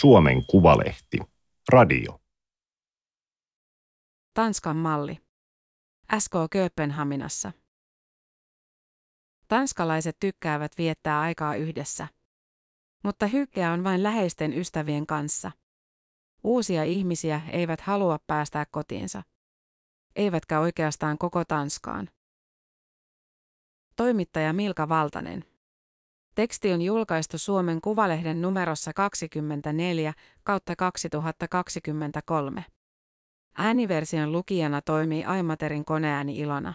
Suomen Kuvalehti. Radio. Tanskan malli. SK Kööpenhaminassa. Tanskalaiset tykkäävät viettää aikaa yhdessä. Mutta hykkeä on vain läheisten ystävien kanssa. Uusia ihmisiä eivät halua päästää kotiinsa. Eivätkä oikeastaan koko Tanskaan. Toimittaja Milka Valtanen. Teksti on julkaistu Suomen Kuvalehden numerossa 24 kautta 2023. Ääniversion lukijana toimii Aimaterin koneääni Ilona.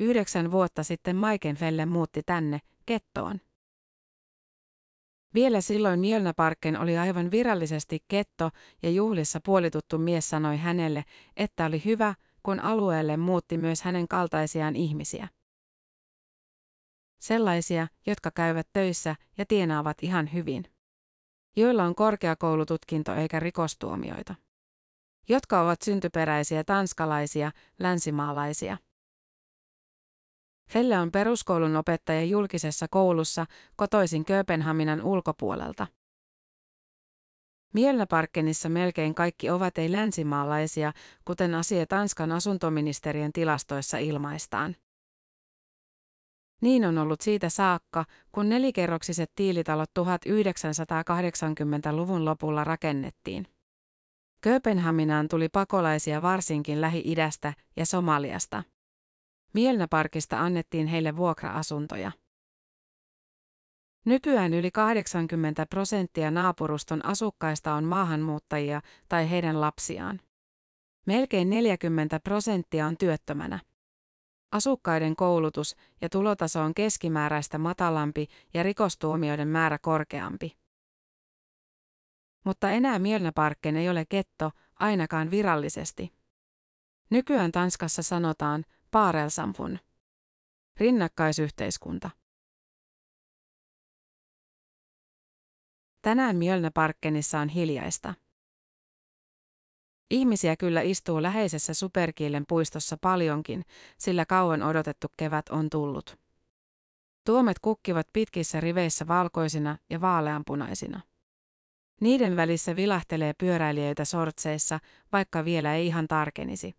Yhdeksän vuotta sitten Maikenfelle muutti tänne, Kettoon. Vielä silloin Mjölnäparken oli aivan virallisesti ketto ja juhlissa puolituttu mies sanoi hänelle, että oli hyvä, kun alueelle muutti myös hänen kaltaisiaan ihmisiä. Sellaisia, jotka käyvät töissä ja tienaavat ihan hyvin. Joilla on korkeakoulututkinto eikä rikostuomioita. Jotka ovat syntyperäisiä tanskalaisia, länsimaalaisia. Felle on peruskoulun opettaja julkisessa koulussa kotoisin Kööpenhaminan ulkopuolelta. Mielnäparkkenissa melkein kaikki ovat ei länsimaalaisia, kuten asia Tanskan asuntoministeriön tilastoissa ilmaistaan. Niin on ollut siitä saakka, kun nelikerroksiset tiilitalot 1980-luvun lopulla rakennettiin. Kööpenhaminaan tuli pakolaisia varsinkin Lähi-idästä ja Somaliasta. Mielnäparkista annettiin heille vuokra-asuntoja. Nykyään yli 80 prosenttia naapuruston asukkaista on maahanmuuttajia tai heidän lapsiaan. Melkein 40 prosenttia on työttömänä. Asukkaiden koulutus ja tulotaso on keskimääräistä matalampi ja rikostuomioiden määrä korkeampi. Mutta enää Mielnäparkken ei ole ketto, ainakaan virallisesti. Nykyään Tanskassa sanotaan Parelsamfun. Rinnakkaisyhteiskunta. Tänään Mjölnäparkkenissa on hiljaista. Ihmisiä kyllä istuu läheisessä Superkiilen puistossa paljonkin, sillä kauan odotettu kevät on tullut. Tuomet kukkivat pitkissä riveissä valkoisina ja vaaleanpunaisina. Niiden välissä vilahtelee pyöräilijöitä sortseissa, vaikka vielä ei ihan tarkenisi.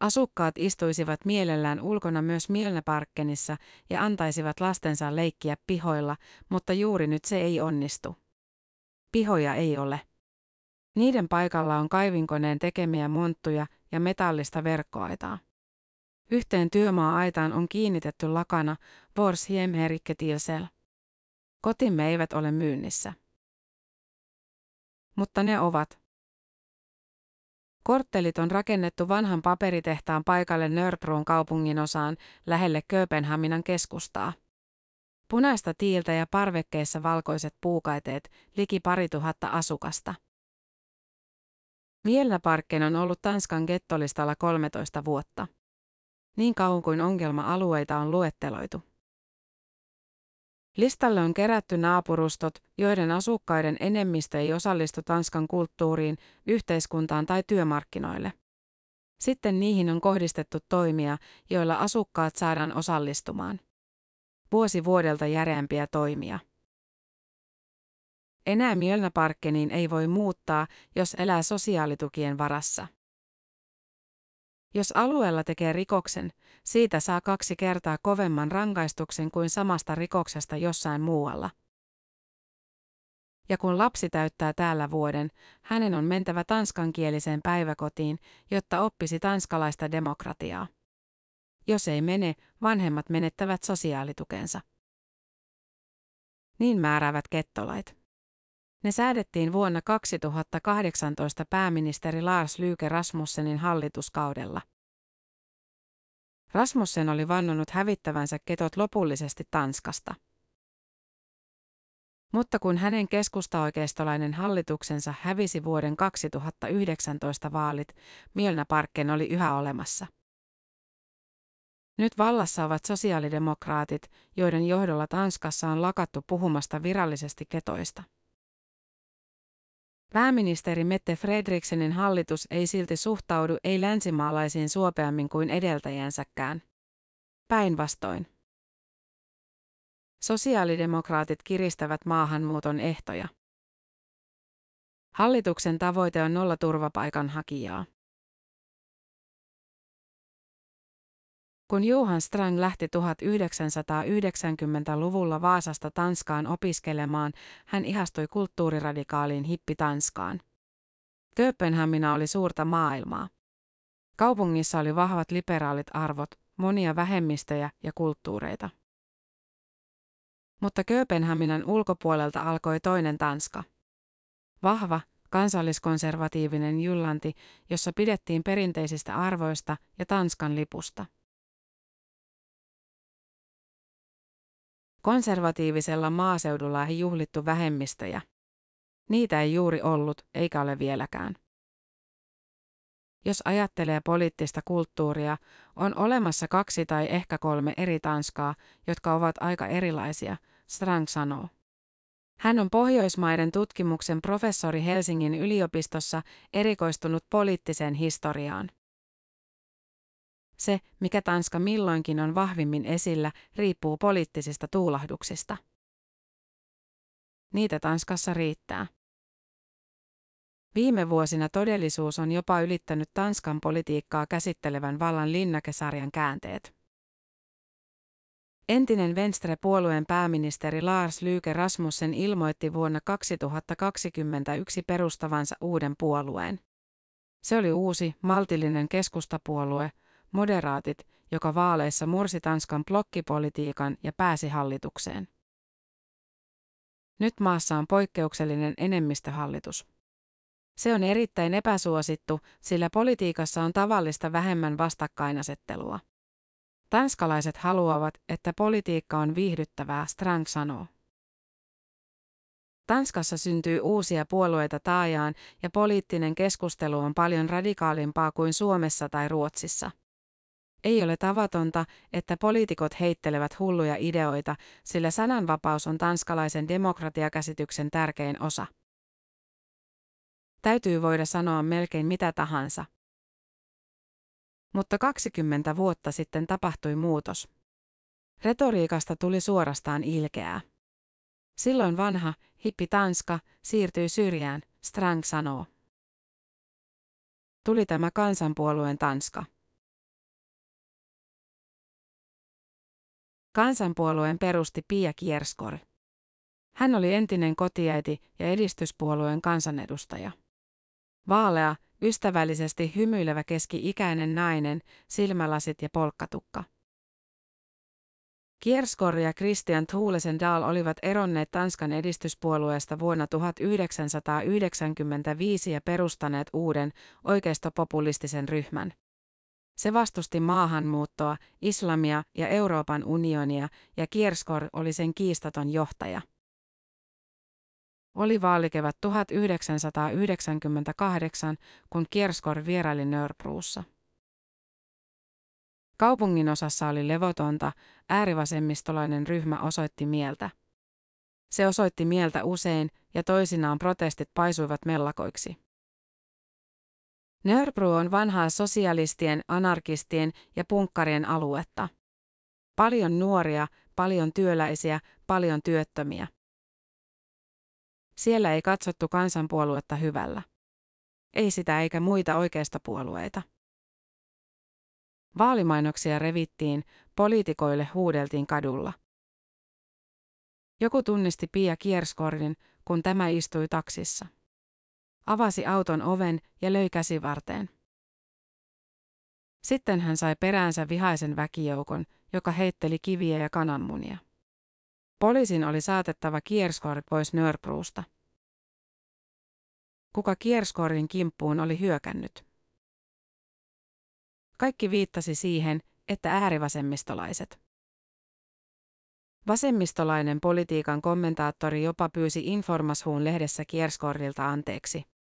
Asukkaat istuisivat mielellään ulkona myös Mielnäparkkenissa ja antaisivat lastensa leikkiä pihoilla, mutta juuri nyt se ei onnistu. Pihoja ei ole. Niiden paikalla on kaivinkoneen tekemiä monttuja ja metallista verkkoaitaa. Yhteen työmaa-aitaan on kiinnitetty lakana Vors Hiemherikketilsel. Kotimme eivät ole myynnissä. Mutta ne ovat. Korttelit on rakennettu vanhan paperitehtaan paikalle Nörbron kaupungin osaan lähelle Kööpenhaminan keskustaa. Punaista tiiltä ja parvekkeissa valkoiset puukaiteet, liki pari tuhatta asukasta. Mielnäparkken on ollut Tanskan gettolistalla 13 vuotta. Niin kauan kuin ongelma-alueita on luetteloitu. Listalle on kerätty naapurustot, joiden asukkaiden enemmistö ei osallistu Tanskan kulttuuriin, yhteiskuntaan tai työmarkkinoille. Sitten niihin on kohdistettu toimia, joilla asukkaat saadaan osallistumaan. Vuosi vuodelta järeämpiä toimia. Enää Mjölnäparkkeniin ei voi muuttaa, jos elää sosiaalitukien varassa. Jos alueella tekee rikoksen, siitä saa kaksi kertaa kovemman rangaistuksen kuin samasta rikoksesta jossain muualla. Ja kun lapsi täyttää täällä vuoden, hänen on mentävä tanskankieliseen päiväkotiin, jotta oppisi tanskalaista demokratiaa. Jos ei mene, vanhemmat menettävät sosiaalitukensa. Niin määräävät kettolait. Ne säädettiin vuonna 2018 pääministeri Lars Lyke Rasmussenin hallituskaudella. Rasmussen oli vannonut hävittävänsä ketot lopullisesti Tanskasta. Mutta kun hänen keskustaoikeistolainen hallituksensa hävisi vuoden 2019 vaalit, Mielnäparkken oli yhä olemassa. Nyt vallassa ovat sosiaalidemokraatit, joiden johdolla Tanskassa on lakattu puhumasta virallisesti ketoista. Pääministeri Mette Fredriksenin hallitus ei silti suhtaudu ei-länsimaalaisiin suopeammin kuin edeltäjänsäkään. Päinvastoin. Sosiaalidemokraatit kiristävät maahanmuuton ehtoja. Hallituksen tavoite on nolla turvapaikanhakijaa. Kun Johan Strang lähti 1990-luvulla Vaasasta Tanskaan opiskelemaan, hän ihastui kulttuuriradikaaliin hippi Tanskaan. Kööpenhamina oli suurta maailmaa. Kaupungissa oli vahvat liberaalit arvot, monia vähemmistöjä ja kulttuureita. Mutta Kööpenhaminan ulkopuolelta alkoi toinen Tanska. Vahva, kansalliskonservatiivinen Jyllanti, jossa pidettiin perinteisistä arvoista ja Tanskan lipusta. Konservatiivisella maaseudulla ei juhlittu vähemmistöjä. Niitä ei juuri ollut, eikä ole vieläkään. Jos ajattelee poliittista kulttuuria, on olemassa kaksi tai ehkä kolme eri Tanskaa, jotka ovat aika erilaisia, Strang sanoo. Hän on Pohjoismaiden tutkimuksen professori Helsingin yliopistossa erikoistunut poliittiseen historiaan. Se, mikä Tanska milloinkin on vahvimmin esillä, riippuu poliittisista tuulahduksista. Niitä Tanskassa riittää. Viime vuosina todellisuus on jopa ylittänyt Tanskan politiikkaa käsittelevän vallan linnakesarjan käänteet. Entinen Venstre-puolueen pääministeri Lars Lyke Rasmussen ilmoitti vuonna 2021 perustavansa uuden puolueen. Se oli uusi, maltillinen keskustapuolue, moderaatit, joka vaaleissa mursi Tanskan blokkipolitiikan ja pääsi hallitukseen. Nyt maassa on poikkeuksellinen enemmistöhallitus. Se on erittäin epäsuosittu, sillä politiikassa on tavallista vähemmän vastakkainasettelua. Tanskalaiset haluavat, että politiikka on viihdyttävää, Strang sanoo. Tanskassa syntyy uusia puolueita taajaan ja poliittinen keskustelu on paljon radikaalimpaa kuin Suomessa tai Ruotsissa. Ei ole tavatonta, että poliitikot heittelevät hulluja ideoita, sillä sananvapaus on tanskalaisen demokratiakäsityksen tärkein osa. Täytyy voida sanoa melkein mitä tahansa. Mutta 20 vuotta sitten tapahtui muutos. Retoriikasta tuli suorastaan ilkeää. Silloin vanha, hippi Tanska, siirtyi syrjään, Strang sanoo. Tuli tämä kansanpuolueen Tanska. Kansanpuolueen perusti Pia Kierskor. Hän oli entinen kotiäiti ja edistyspuolueen kansanedustaja. Vaalea, ystävällisesti hymyilevä keski-ikäinen nainen, silmälasit ja polkkatukka. Kierskor ja Christian Thulesen Dahl olivat eronneet Tanskan edistyspuolueesta vuonna 1995 ja perustaneet uuden, oikeistopopulistisen ryhmän. Se vastusti maahanmuuttoa, islamia ja Euroopan unionia, ja Kierskor oli sen kiistaton johtaja. Oli vaalikevät 1998, kun Kierskor vieraili Nörbruussa. Kaupungin osassa oli levotonta, äärivasemmistolainen ryhmä osoitti mieltä. Se osoitti mieltä usein, ja toisinaan protestit paisuivat mellakoiksi. Nörbru on vanhaa sosialistien, anarkistien ja punkkarien aluetta. Paljon nuoria, paljon työläisiä, paljon työttömiä. Siellä ei katsottu kansanpuoluetta hyvällä. Ei sitä eikä muita oikeista puolueita. Vaalimainoksia revittiin, poliitikoille huudeltiin kadulla. Joku tunnisti Pia Kierskorin, kun tämä istui taksissa. Avasi auton oven ja löi käsivarteen. Sitten hän sai peräänsä vihaisen väkijoukon, joka heitteli kiviä ja kananmunia. Poliisin oli saatettava Kierskor pois Nörbruusta. Kuka Kierskorin kimppuun oli hyökännyt? Kaikki viittasi siihen, että äärivasemmistolaiset. Vasemmistolainen politiikan kommentaattori jopa pyysi Informashuun lehdessä Kierskorrilta anteeksi.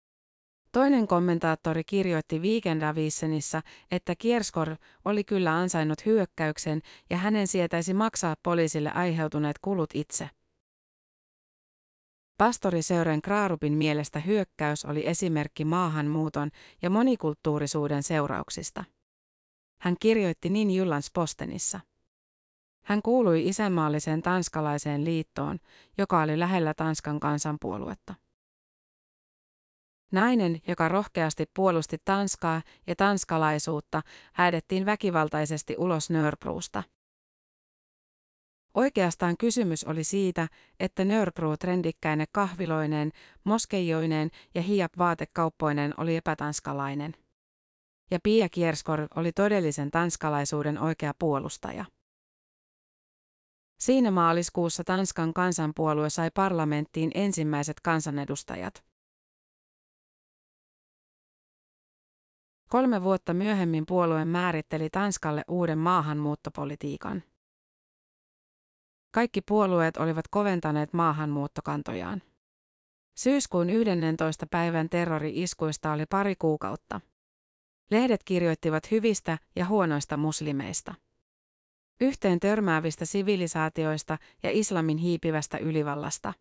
Toinen kommentaattori kirjoitti Weekendavisenissa, että Kierskor oli kyllä ansainnut hyökkäyksen ja hänen sietäisi maksaa poliisille aiheutuneet kulut itse. Pastori Sören Kraarupin mielestä hyökkäys oli esimerkki maahanmuuton ja monikulttuurisuuden seurauksista. Hän kirjoitti niin Jyllands Postenissa. Hän kuului isänmaalliseen tanskalaiseen liittoon, joka oli lähellä Tanskan kansanpuoluetta. Nainen, joka rohkeasti puolusti Tanskaa ja tanskalaisuutta, häädettiin väkivaltaisesti ulos Nörbruusta. Oikeastaan kysymys oli siitä, että Nörbru trendikkäinen kahviloineen, moskeijoineen ja hiap-vaatekauppoinen oli epätanskalainen. Ja Pia Kierskor oli todellisen tanskalaisuuden oikea puolustaja. Siinä maaliskuussa Tanskan kansanpuolue sai parlamenttiin ensimmäiset kansanedustajat. Kolme vuotta myöhemmin puolue määritteli Tanskalle uuden maahanmuuttopolitiikan. Kaikki puolueet olivat koventaneet maahanmuuttokantojaan. Syyskuun 11. päivän terrori-iskuista oli pari kuukautta. Lehdet kirjoittivat hyvistä ja huonoista muslimeista. Yhteen törmäävistä sivilisaatioista ja islamin hiipivästä ylivallasta.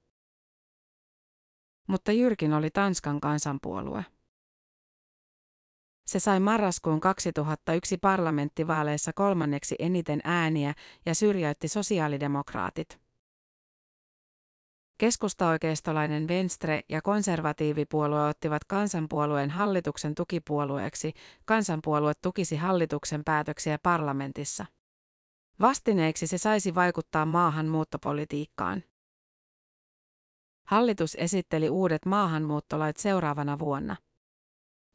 Mutta Jyrkin oli Tanskan kansanpuolue. Se sai marraskuun 2001 parlamenttivaaleissa kolmanneksi eniten ääniä ja syrjäytti sosiaalidemokraatit. Keskustaoikeistolainen Venstre ja konservatiivipuolue ottivat kansanpuolueen hallituksen tukipuolueeksi. Kansanpuolue tukisi hallituksen päätöksiä parlamentissa. Vastineeksi se saisi vaikuttaa maahanmuuttopolitiikkaan. Hallitus esitteli uudet maahanmuuttolait seuraavana vuonna.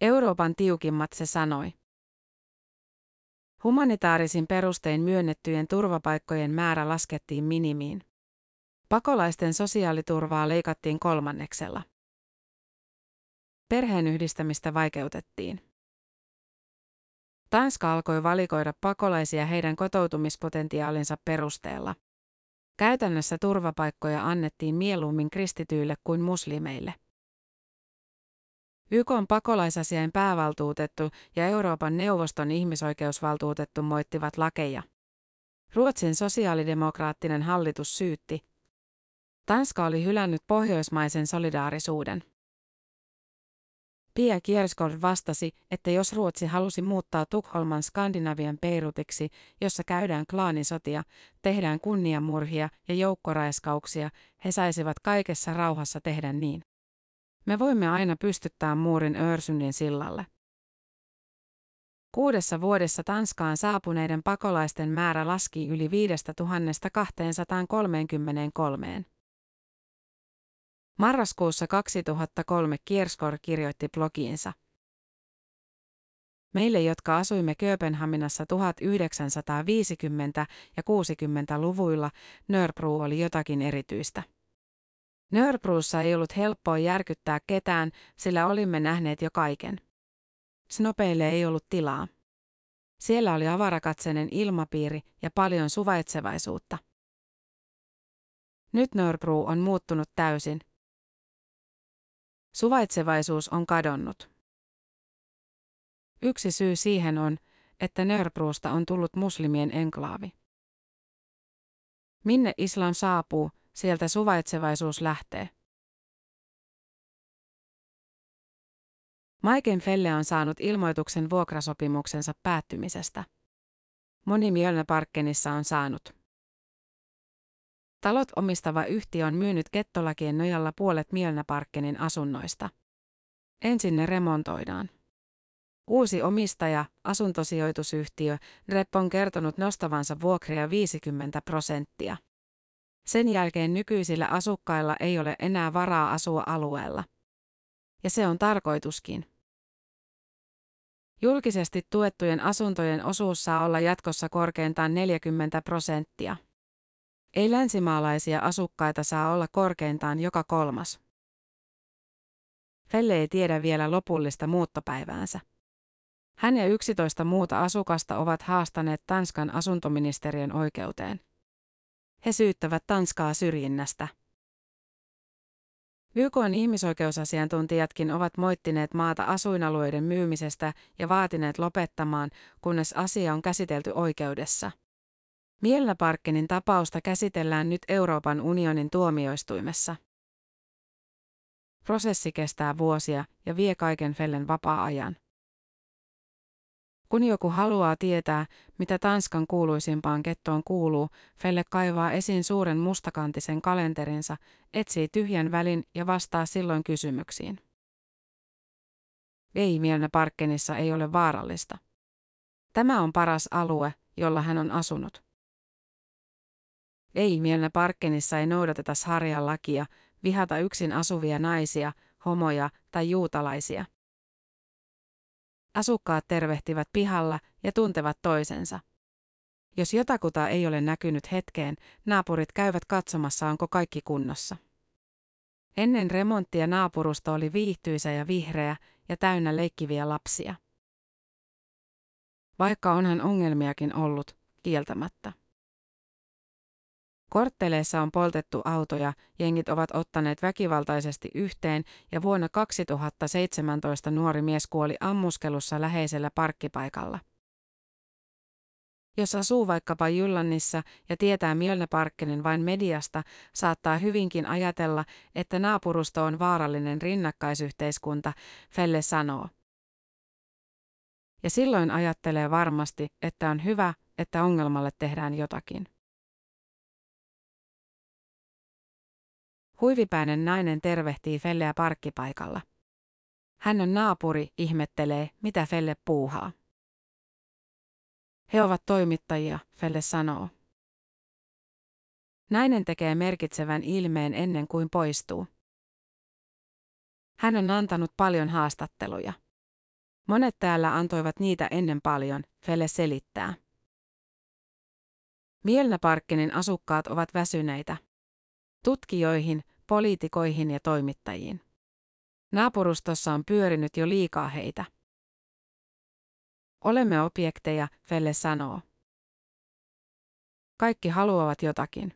Euroopan tiukimmat se sanoi. Humanitaarisin perustein myönnettyjen turvapaikkojen määrä laskettiin minimiin. Pakolaisten sosiaaliturvaa leikattiin kolmanneksella. Perheenyhdistämistä vaikeutettiin. Tanska alkoi valikoida pakolaisia heidän kotoutumispotentiaalinsa perusteella. Käytännössä turvapaikkoja annettiin mieluummin kristityille kuin muslimeille. YK on pakolaisasiain päävaltuutettu ja Euroopan neuvoston ihmisoikeusvaltuutettu moittivat lakeja. Ruotsin sosiaalidemokraattinen hallitus syytti. Tanska oli hylännyt pohjoismaisen solidaarisuuden. Pia Kierskov vastasi, että jos Ruotsi halusi muuttaa Tukholman Skandinavian Beirutiksi, jossa käydään klaanisotia, tehdään kunniamurhia ja joukkoraiskauksia, he saisivat kaikessa rauhassa tehdä niin. Me voimme aina pystyttää muurin Örsynin sillalle. Kuudessa vuodessa Tanskaan saapuneiden pakolaisten määrä laski yli 5233. Marraskuussa 2003 Kierskor kirjoitti blogiinsa. Meille, jotka asuimme Kööpenhaminassa 1950- ja 60-luvuilla, Nörbru oli jotakin erityistä. Nörbruussa ei ollut helppoa järkyttää ketään, sillä olimme nähneet jo kaiken. Snopeille ei ollut tilaa. Siellä oli avarakatseinen ilmapiiri ja paljon suvaitsevaisuutta. Nyt Nörbru on muuttunut täysin. Suvaitsevaisuus on kadonnut. Yksi syy siihen on, että Nörbruusta on tullut muslimien enklaavi. Minne islam saapuu, sieltä suvaitsevaisuus lähtee. Maiken Felle on saanut ilmoituksen vuokrasopimuksensa päättymisestä. Moni Mjölnäparkkenissa on saanut. Talot omistava yhtiö on myynyt kettolakien nojalla puolet Mjölnäparkkenin asunnoista. Ensin ne remontoidaan. Uusi omistaja, asuntosijoitusyhtiö, Rep on kertonut nostavansa vuokria 50 prosenttia. Sen jälkeen nykyisillä asukkailla ei ole enää varaa asua alueella. Ja se on tarkoituskin. Julkisesti tuettujen asuntojen osuus saa olla jatkossa korkeintaan 40 prosenttia. Ei länsimaalaisia asukkaita saa olla korkeintaan joka kolmas. Felle ei tiedä vielä lopullista muuttopäiväänsä. Hän ja 11 muuta asukasta ovat haastaneet Tanskan asuntoministeriön oikeuteen. He syyttävät Tanskaa syrjinnästä. YKn ihmisoikeusasiantuntijatkin ovat moittineet maata asuinalueiden myymisestä ja vaatineet lopettamaan, kunnes asia on käsitelty oikeudessa. Mielnäparkkinin tapausta käsitellään nyt Euroopan unionin tuomioistuimessa. Prosessi kestää vuosia ja vie kaiken Fellen vapaa-ajan. Kun joku haluaa tietää, mitä Tanskan kuuluisimpaan kettoon kuuluu, Felle kaivaa esiin suuren mustakantisen kalenterinsa, etsii tyhjän välin ja vastaa silloin kysymyksiin. Ei Mielnä Parkkenissa ei ole vaarallista. Tämä on paras alue, jolla hän on asunut. Ei Mielnä Parkkenissa ei noudateta sarjan lakia, vihata yksin asuvia naisia, homoja tai juutalaisia. Asukkaat tervehtivät pihalla ja tuntevat toisensa. Jos jotakuta ei ole näkynyt hetkeen, naapurit käyvät katsomassa, onko kaikki kunnossa. Ennen remonttia naapurusto oli viihtyisä ja vihreä ja täynnä leikkiviä lapsia. Vaikka onhan ongelmiakin ollut, kieltämättä. Kortteleissa on poltettu autoja, jengit ovat ottaneet väkivaltaisesti yhteen ja vuonna 2017 nuori mies kuoli ammuskelussa läheisellä parkkipaikalla. Jos asuu vaikkapa Jyllannissa ja tietää Mjölneparkkenin vain mediasta, saattaa hyvinkin ajatella, että naapurusto on vaarallinen rinnakkaisyhteiskunta, Felle sanoo. Ja silloin ajattelee varmasti, että on hyvä, että ongelmalle tehdään jotakin. Huivipäinen nainen tervehtii Felleä parkkipaikalla. Hän on naapuri, ihmettelee, mitä Felle puuhaa. He ovat toimittajia, Felle sanoo. Nainen tekee merkitsevän ilmeen ennen kuin poistuu. Hän on antanut paljon haastatteluja. Monet täällä antoivat niitä ennen paljon, Felle selittää. Mielnäparkkinin asukkaat ovat väsyneitä. Tutkijoihin, poliitikoihin ja toimittajiin. Naapurustossa on pyörinyt jo liikaa heitä. Olemme objekteja, Felle sanoo. Kaikki haluavat jotakin.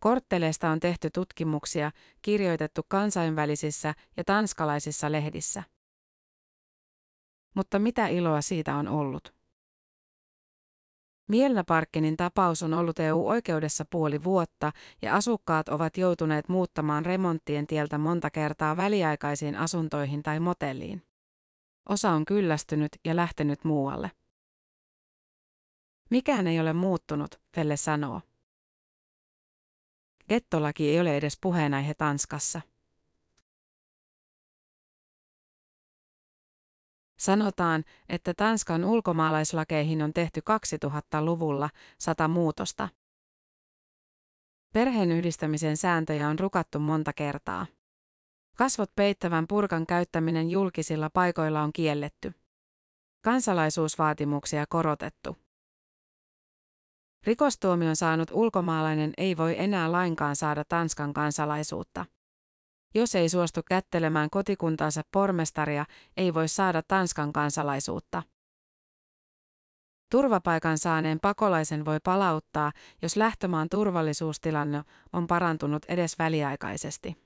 Kortteleesta on tehty tutkimuksia, kirjoitettu kansainvälisissä ja tanskalaisissa lehdissä. Mutta mitä iloa siitä on ollut? Mielnäparkkinin tapaus on ollut EU-oikeudessa puoli vuotta ja asukkaat ovat joutuneet muuttamaan remonttien tieltä monta kertaa väliaikaisiin asuntoihin tai motelliin. Osa on kyllästynyt ja lähtenyt muualle. Mikään ei ole muuttunut, Felle sanoo. Gettolaki ei ole edes puheenaihe Tanskassa. Sanotaan, että Tanskan ulkomaalaislakeihin on tehty 2000-luvulla sata muutosta. Perheenyhdistämisen sääntöjä on rukattu monta kertaa. Kasvot peittävän purkan käyttäminen julkisilla paikoilla on kielletty. Kansalaisuusvaatimuksia korotettu. Rikostuomion saanut ulkomaalainen ei voi enää lainkaan saada Tanskan kansalaisuutta. Jos ei suostu kättelemään kotikuntansa pormestaria, ei voi saada Tanskan kansalaisuutta. Turvapaikan saaneen pakolaisen voi palauttaa, jos lähtömaan turvallisuustilanne on parantunut edes väliaikaisesti.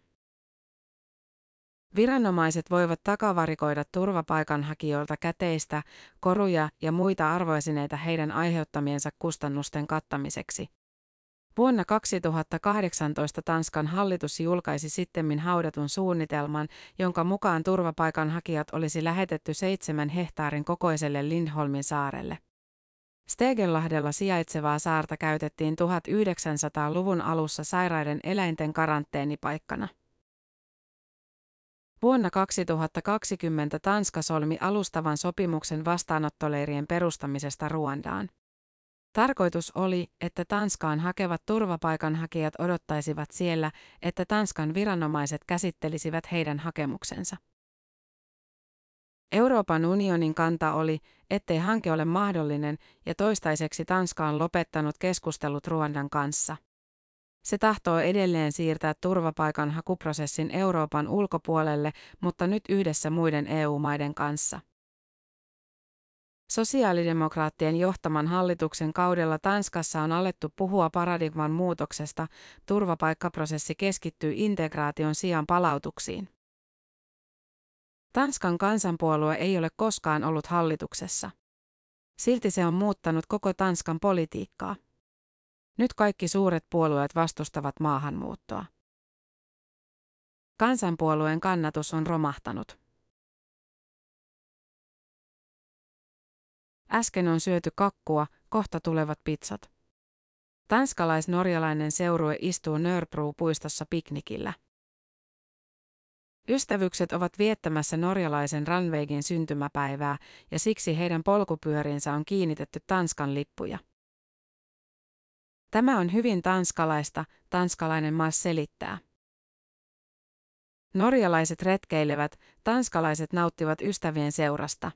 Viranomaiset voivat takavarikoida turvapaikanhakijoilta käteistä, koruja ja muita arvoisineita heidän aiheuttamiensa kustannusten kattamiseksi. Vuonna 2018 Tanskan hallitus julkaisi sittemmin haudatun suunnitelman, jonka mukaan turvapaikanhakijat olisi lähetetty seitsemän hehtaarin kokoiselle Lindholmin saarelle. Stegenlahdella sijaitsevaa saarta käytettiin 1900-luvun alussa sairaiden eläinten karanteenipaikkana. Vuonna 2020 Tanska solmi alustavan sopimuksen vastaanottoleirien perustamisesta Ruandaan. Tarkoitus oli, että Tanskaan hakevat turvapaikanhakijat odottaisivat siellä, että Tanskan viranomaiset käsittelisivät heidän hakemuksensa. Euroopan unionin kanta oli, ettei hanke ole mahdollinen ja toistaiseksi Tanska on lopettanut keskustelut Ruandan kanssa. Se tahtoo edelleen siirtää turvapaikanhakuprosessin Euroopan ulkopuolelle, mutta nyt yhdessä muiden EU-maiden kanssa. Sosiaalidemokraattien johtaman hallituksen kaudella Tanskassa on alettu puhua paradigman muutoksesta, turvapaikkaprosessi keskittyy integraation sijaan palautuksiin. Tanskan kansanpuolue ei ole koskaan ollut hallituksessa. Silti se on muuttanut koko Tanskan politiikkaa. Nyt kaikki suuret puolueet vastustavat maahanmuuttoa. Kansanpuolueen kannatus on romahtanut. Äsken on syöty kakkua, kohta tulevat pizzat. Tanskalais-norjalainen seurue istuu Nörbro-puistossa piknikillä. Ystävykset ovat viettämässä norjalaisen Ranveigin syntymäpäivää ja siksi heidän polkupyöriinsä on kiinnitetty Tanskan lippuja. Tämä on hyvin tanskalaista, tanskalainen Mars selittää. Norjalaiset retkeilevät, tanskalaiset nauttivat ystävien seurasta.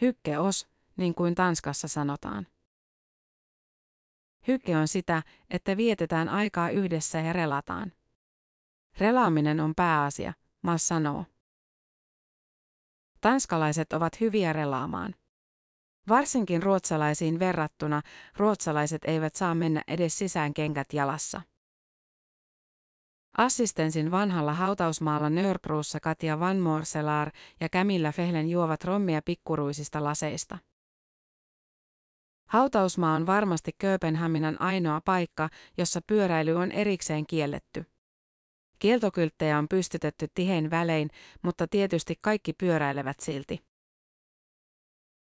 Hykke os, niin kuin Tanskassa sanotaan. Hykke on sitä, että vietetään aikaa yhdessä ja relataan. Relaaminen on pääasia, Mas sanoo. Tanskalaiset ovat hyviä relaamaan. Varsinkin ruotsalaisiin verrattuna ruotsalaiset eivät saa mennä edes sisään kengät jalassa. Assistensin vanhalla hautausmaalla Nörbruussa Katja Van Morselaar ja Kämillä Fehlen juovat rommia pikkuruisista laseista. Hautausmaa on varmasti Kööpenhaminan ainoa paikka, jossa pyöräily on erikseen kielletty. Kieltokylttejä on pystytetty tihein välein, mutta tietysti kaikki pyöräilevät silti.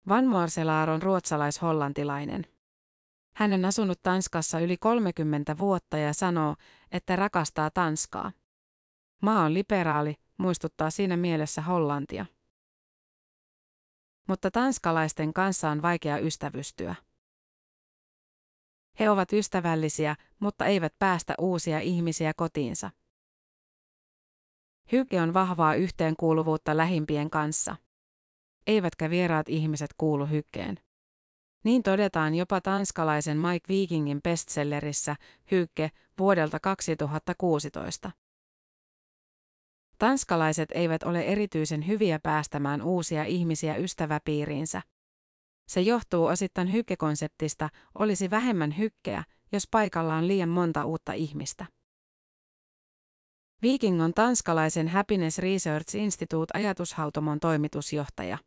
Van Morselaar on ruotsalais-hollantilainen. Hän on asunut Tanskassa yli 30 vuotta ja sanoo, että rakastaa Tanskaa. Maa on liberaali, muistuttaa siinä mielessä Hollantia. Mutta tanskalaisten kanssa on vaikea ystävystyä. He ovat ystävällisiä, mutta eivät päästä uusia ihmisiä kotiinsa. Hyke on vahvaa yhteenkuuluvuutta lähimpien kanssa. Eivätkä vieraat ihmiset kuulu hykkeen. Niin todetaan jopa tanskalaisen Mike Vikingin bestsellerissä Hykke vuodelta 2016. Tanskalaiset eivät ole erityisen hyviä päästämään uusia ihmisiä ystäväpiiriinsä. Se johtuu osittain hykkekonseptista, olisi vähemmän hykkeä, jos paikalla on liian monta uutta ihmistä. Viking on tanskalaisen Happiness Research Institute ajatushautomon toimitusjohtaja.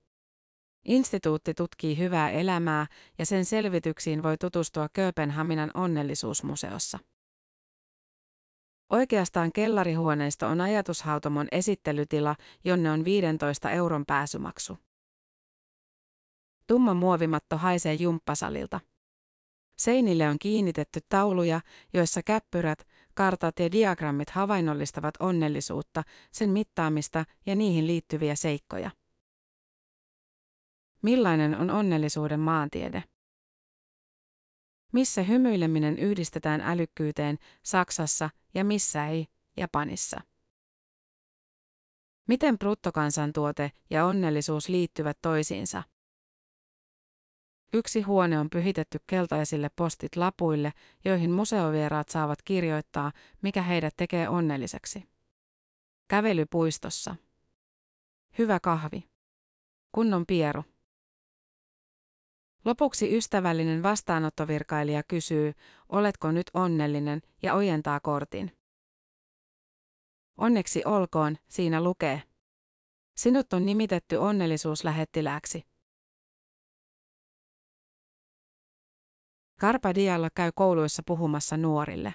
Instituutti tutkii hyvää elämää ja sen selvityksiin voi tutustua Kööpenhaminan onnellisuusmuseossa. Oikeastaan kellarihuoneisto on ajatushautomon esittelytila, jonne on 15 euron pääsymaksu. Tumma muovimatto haisee jumppasalilta. Seinille on kiinnitetty tauluja, joissa käppyrät, kartat ja diagrammit havainnollistavat onnellisuutta, sen mittaamista ja niihin liittyviä seikkoja. Millainen on onnellisuuden maantiede? Missä hymyileminen yhdistetään älykkyyteen Saksassa ja missä ei Japanissa? Miten bruttokansantuote ja onnellisuus liittyvät toisiinsa? Yksi huone on pyhitetty keltaisille postit lapuille, joihin museovieraat saavat kirjoittaa, mikä heidät tekee onnelliseksi. Kävely puistossa. Hyvä kahvi. Kunnon pieru. Lopuksi ystävällinen vastaanottovirkailija kysyy, oletko nyt onnellinen, ja ojentaa kortin. Onneksi olkoon, siinä lukee. Sinut on nimitetty onnellisuuslähettilääksi. Karpa Diallo käy kouluissa puhumassa nuorille.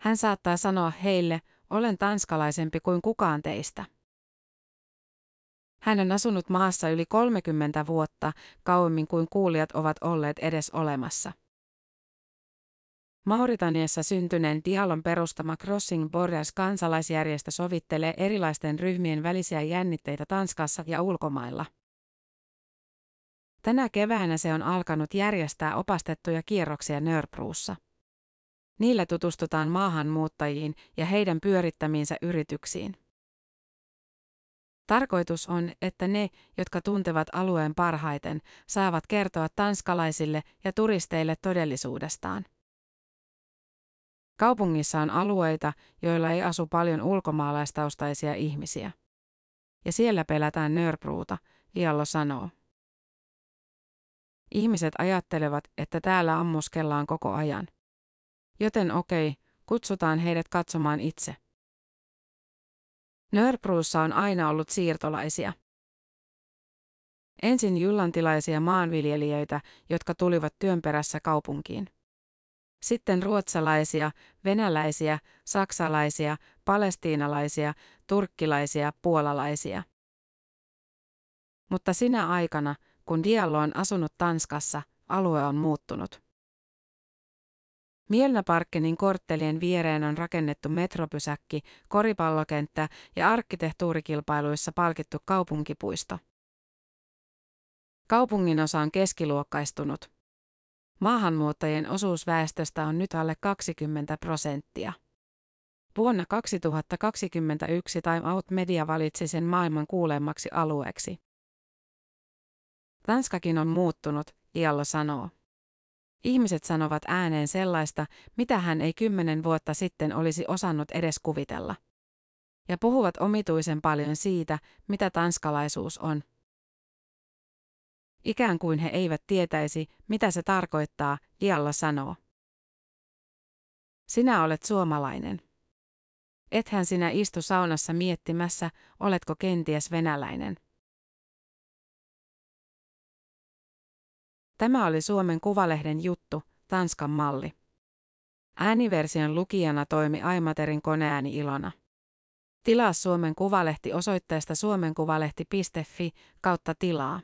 Hän saattaa sanoa heille, olen tanskalaisempi kuin kukaan teistä. Hän on asunut maassa yli 30 vuotta, kauemmin kuin kuulijat ovat olleet edes olemassa. Mauritaniassa syntyneen Dialon perustama Crossing Borders kansalaisjärjestö sovittelee erilaisten ryhmien välisiä jännitteitä Tanskassa ja ulkomailla. Tänä keväänä se on alkanut järjestää opastettuja kierroksia Nörbruussa. Niillä tutustutaan maahanmuuttajiin ja heidän pyörittämiinsä yrityksiin. Tarkoitus on, että ne, jotka tuntevat alueen parhaiten, saavat kertoa tanskalaisille ja turisteille todellisuudestaan. Kaupungissa on alueita, joilla ei asu paljon ulkomaalaistaustaisia ihmisiä. Ja siellä pelätään nörpruuta, Liallo sanoo. Ihmiset ajattelevat, että täällä ammuskellaan koko ajan. Joten okei, kutsutaan heidät katsomaan itse. Nörbruussa on aina ollut siirtolaisia. Ensin jyllantilaisia maanviljelijöitä, jotka tulivat työn perässä kaupunkiin. Sitten ruotsalaisia, venäläisiä, saksalaisia, palestiinalaisia, turkkilaisia, puolalaisia. Mutta sinä aikana, kun Diallo on asunut Tanskassa, alue on muuttunut. Mielnäparkkenin korttelien viereen on rakennettu metropysäkki, koripallokenttä ja arkkitehtuurikilpailuissa palkittu kaupunkipuisto. Kaupungin osa on keskiluokkaistunut. Maahanmuuttajien osuus väestöstä on nyt alle 20 prosenttia. Vuonna 2021 Time Out Media valitsi sen maailman kuulemmaksi alueeksi. Tanskakin on muuttunut, Iallo sanoo. Ihmiset sanovat ääneen sellaista, mitä hän ei kymmenen vuotta sitten olisi osannut edes kuvitella. Ja puhuvat omituisen paljon siitä, mitä tanskalaisuus on. Ikään kuin he eivät tietäisi, mitä se tarkoittaa, Ialla sanoo. Sinä olet suomalainen. Ethän sinä istu saunassa miettimässä, oletko kenties venäläinen. Tämä oli Suomen Kuvalehden juttu, Tanskan malli. Ääniversion lukijana toimi Aimaterin koneääni Ilona. Tilaa Suomen Kuvalehti osoitteesta suomenkuvalehti.fi kautta tilaa.